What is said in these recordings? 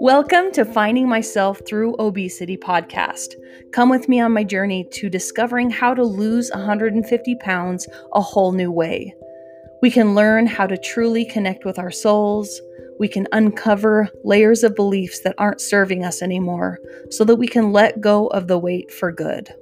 Welcome to Finding Myself Through Obesity podcast. Come with me on my journey to discovering how to lose 150 pounds a whole new way. We can learn how to truly connect with our souls. We can uncover layers of beliefs that aren't serving us anymore so that we can let go of the weight for good.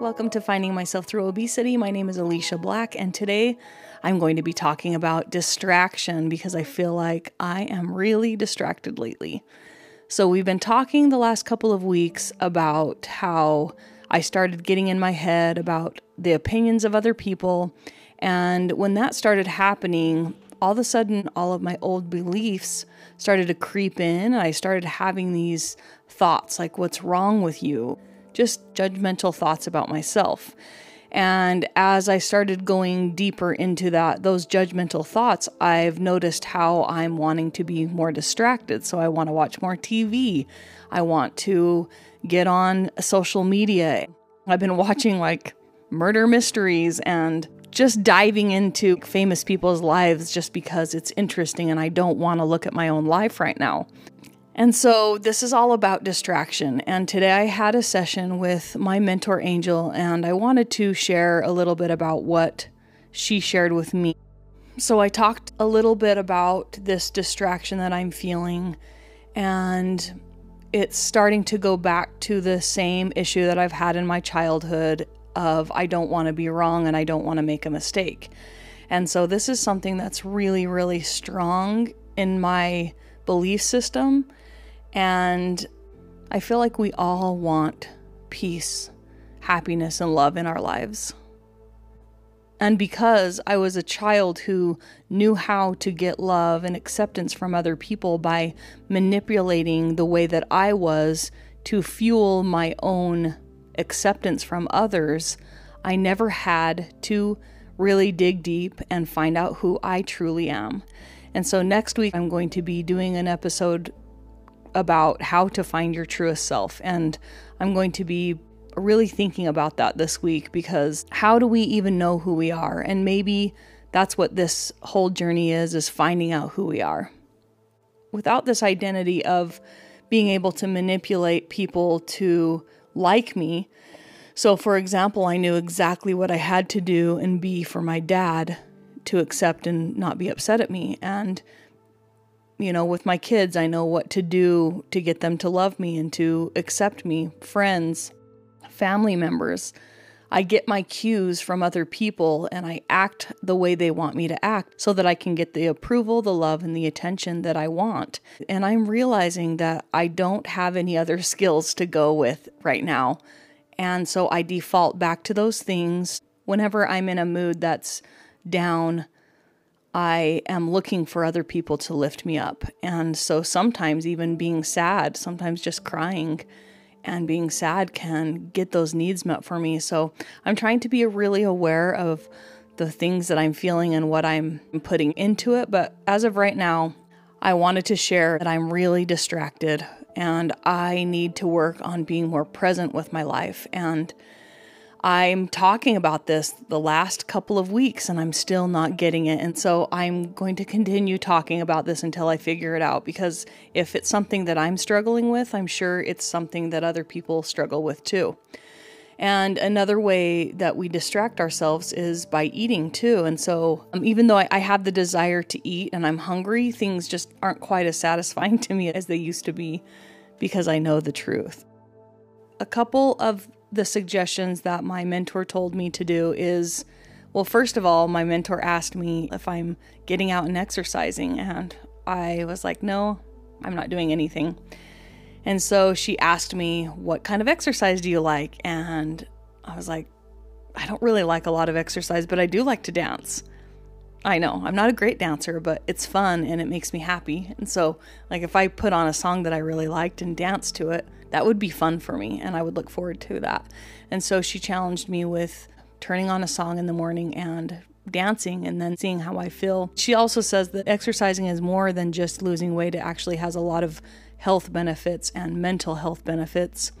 Welcome to Finding Myself Through Obesity. My name is Alicia Black, and today I'm going to be talking about distraction because I feel like I am really distracted lately. So, we've been talking the last couple of weeks about how I started getting in my head about the opinions of other people. And when that started happening, all of a sudden, all of my old beliefs started to creep in. I started having these thoughts like, what's wrong with you? Just judgmental thoughts about myself. And as I started going deeper into that those judgmental thoughts, I've noticed how I'm wanting to be more distracted. So I want to watch more TV. I want to get on social media. I've been watching like murder mysteries and just diving into famous people's lives just because it's interesting and I don't want to look at my own life right now. And so this is all about distraction. And today I had a session with my mentor, Angel, and I wanted to share a little bit about what she shared with me. So I talked a little bit about this distraction that I'm feeling, and it's starting to go back to the same issue that I've had in my childhood of I don't want to be wrong and I don't want to make a mistake. And so this is something that's really, really strong in my belief system and I feel like we all want peace, happiness, and love in our lives. And because I was a child who knew how to get love and acceptance from other people by manipulating the way that I was to fuel my own acceptance from others, I never had to really dig deep and find out who I truly am. And so next week, I'm going to be doing an episode about how to find your truest self. And I'm going to be really thinking about that this week because how do we even know who we are? And maybe that's what this whole journey is is finding out who we are. Without this identity of being able to manipulate people to like me. So for example, I knew exactly what I had to do and be for my dad to accept and not be upset at me and you know, with my kids, I know what to do to get them to love me and to accept me, friends, family members. I get my cues from other people and I act the way they want me to act so that I can get the approval, the love, and the attention that I want. And I'm realizing that I don't have any other skills to go with right now. And so I default back to those things whenever I'm in a mood that's down I am looking for other people to lift me up. And so sometimes, even being sad, sometimes just crying and being sad can get those needs met for me. So I'm trying to be really aware of the things that I'm feeling and what I'm putting into it. But as of right now, I wanted to share that I'm really distracted and I need to work on being more present with my life and I'm talking about this the last couple of weeks and I'm still not getting it. And so I'm going to continue talking about this until I figure it out because if it's something that I'm struggling with, I'm sure it's something that other people struggle with too. And another way that we distract ourselves is by eating too. And so, um, even though I, I have the desire to eat and I'm hungry, things just aren't quite as satisfying to me as they used to be because I know the truth. A couple of the suggestions that my mentor told me to do is well, first of all, my mentor asked me if I'm getting out and exercising, and I was like, no, I'm not doing anything. And so she asked me, What kind of exercise do you like? And I was like, I don't really like a lot of exercise, but I do like to dance. I know I'm not a great dancer, but it's fun and it makes me happy. And so, like, if I put on a song that I really liked and danced to it, that would be fun for me and I would look forward to that. And so she challenged me with turning on a song in the morning and dancing and then seeing how I feel. She also says that exercising is more than just losing weight, it actually has a lot of health benefits and mental health benefits.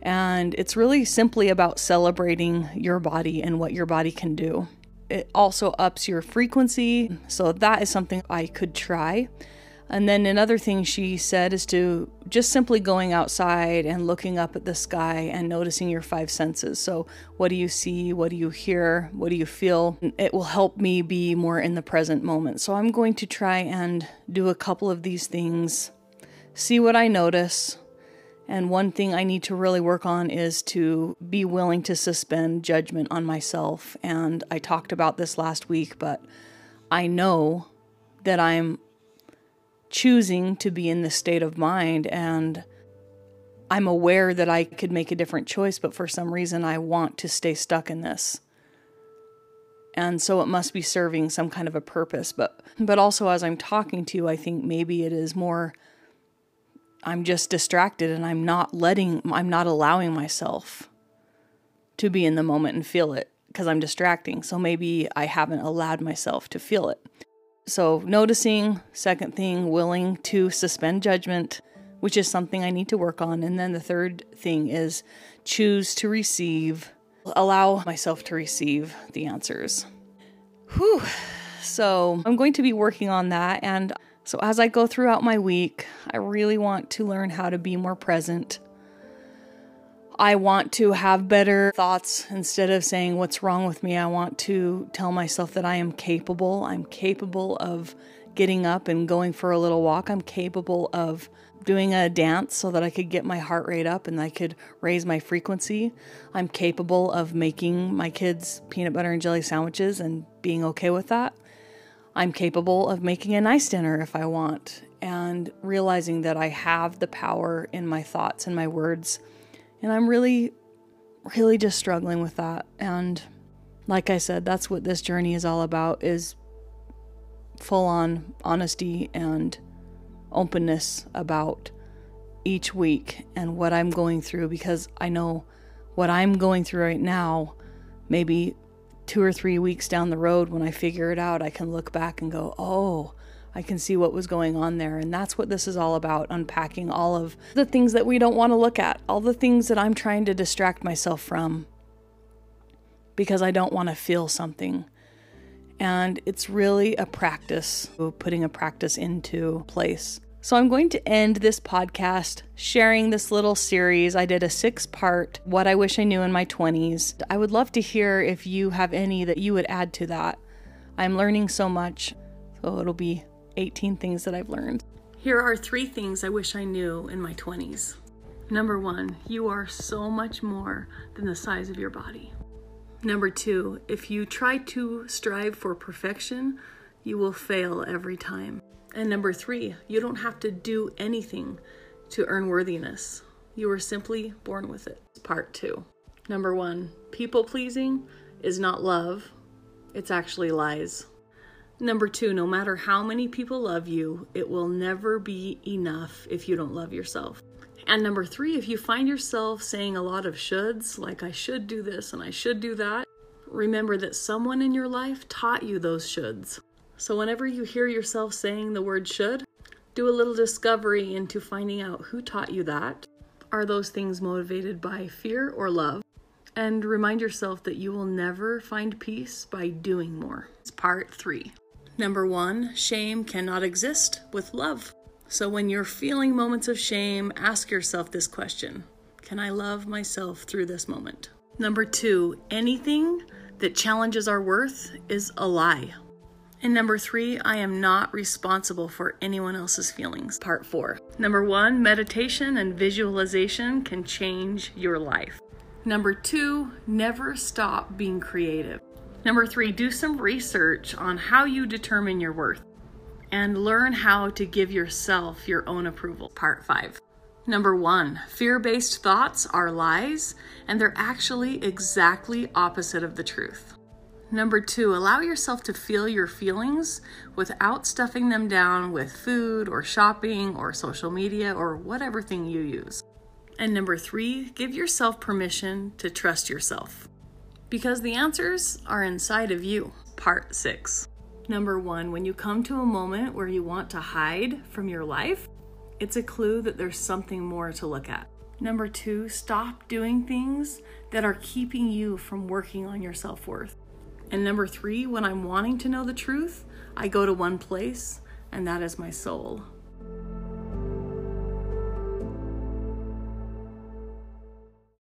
And it's really simply about celebrating your body and what your body can do it also ups your frequency. So that is something I could try. And then another thing she said is to just simply going outside and looking up at the sky and noticing your five senses. So, what do you see? What do you hear? What do you feel? It will help me be more in the present moment. So, I'm going to try and do a couple of these things, see what I notice. And one thing I need to really work on is to be willing to suspend judgment on myself. And I talked about this last week, but I know that I'm choosing to be in this state of mind and I'm aware that I could make a different choice, but for some reason I want to stay stuck in this. And so it must be serving some kind of a purpose. But but also as I'm talking to you, I think maybe it is more I'm just distracted and I'm not letting I'm not allowing myself to be in the moment and feel it because I'm distracting. So maybe I haven't allowed myself to feel it. So, noticing, second thing, willing to suspend judgment, which is something I need to work on. And then the third thing is choose to receive, allow myself to receive the answers. Whew. So, I'm going to be working on that. And so, as I go throughout my week, I really want to learn how to be more present I want to have better thoughts instead of saying what's wrong with me. I want to tell myself that I am capable. I'm capable of getting up and going for a little walk. I'm capable of doing a dance so that I could get my heart rate up and I could raise my frequency. I'm capable of making my kids peanut butter and jelly sandwiches and being okay with that. I'm capable of making a nice dinner if I want and realizing that I have the power in my thoughts and my words and I'm really, really just struggling with that. And like I said, that's what this journey is all about is full on honesty and openness about each week and what I'm going through because I know what I'm going through right now, maybe two or three weeks down the road when I figure it out, I can look back and go, oh, I can see what was going on there. And that's what this is all about unpacking all of the things that we don't want to look at, all the things that I'm trying to distract myself from because I don't want to feel something. And it's really a practice, putting a practice into place. So I'm going to end this podcast sharing this little series. I did a six part What I Wish I Knew in My 20s. I would love to hear if you have any that you would add to that. I'm learning so much, so it'll be 18 things that I've learned. Here are three things I wish I knew in my 20s. Number one, you are so much more than the size of your body. Number two, if you try to strive for perfection, you will fail every time. And number three, you don't have to do anything to earn worthiness. You are simply born with it. Part two. Number one, people pleasing is not love, it's actually lies. Number two, no matter how many people love you, it will never be enough if you don't love yourself. And number three, if you find yourself saying a lot of shoulds, like I should do this and I should do that, remember that someone in your life taught you those shoulds. So whenever you hear yourself saying the word should, do a little discovery into finding out who taught you that. Are those things motivated by fear or love? And remind yourself that you will never find peace by doing more. It's part three. Number one, shame cannot exist with love. So when you're feeling moments of shame, ask yourself this question Can I love myself through this moment? Number two, anything that challenges our worth is a lie. And number three, I am not responsible for anyone else's feelings. Part four. Number one, meditation and visualization can change your life. Number two, never stop being creative. Number three, do some research on how you determine your worth and learn how to give yourself your own approval. Part five. Number one, fear based thoughts are lies and they're actually exactly opposite of the truth. Number two, allow yourself to feel your feelings without stuffing them down with food or shopping or social media or whatever thing you use. And number three, give yourself permission to trust yourself because the answers are inside of you. Part six. Number one, when you come to a moment where you want to hide from your life, it's a clue that there's something more to look at. Number two, stop doing things that are keeping you from working on your self worth. And number three, when I'm wanting to know the truth, I go to one place, and that is my soul.